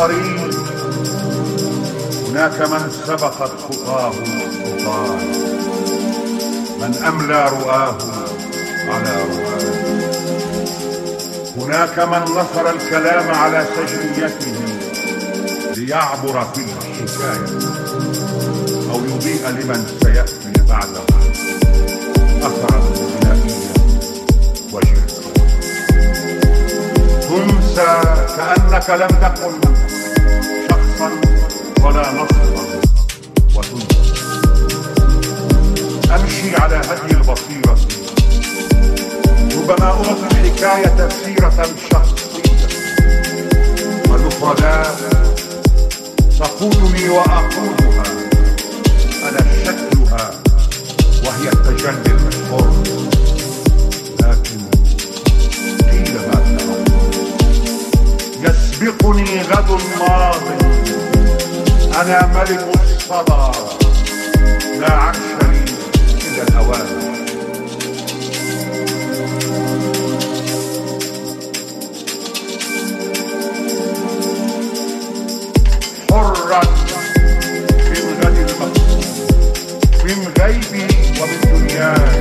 قريب هناك من سبق أنا ملك الصدى لا عرش لي إلا الأوامر حرا من غد المقصود من غيبي ومن دنياي.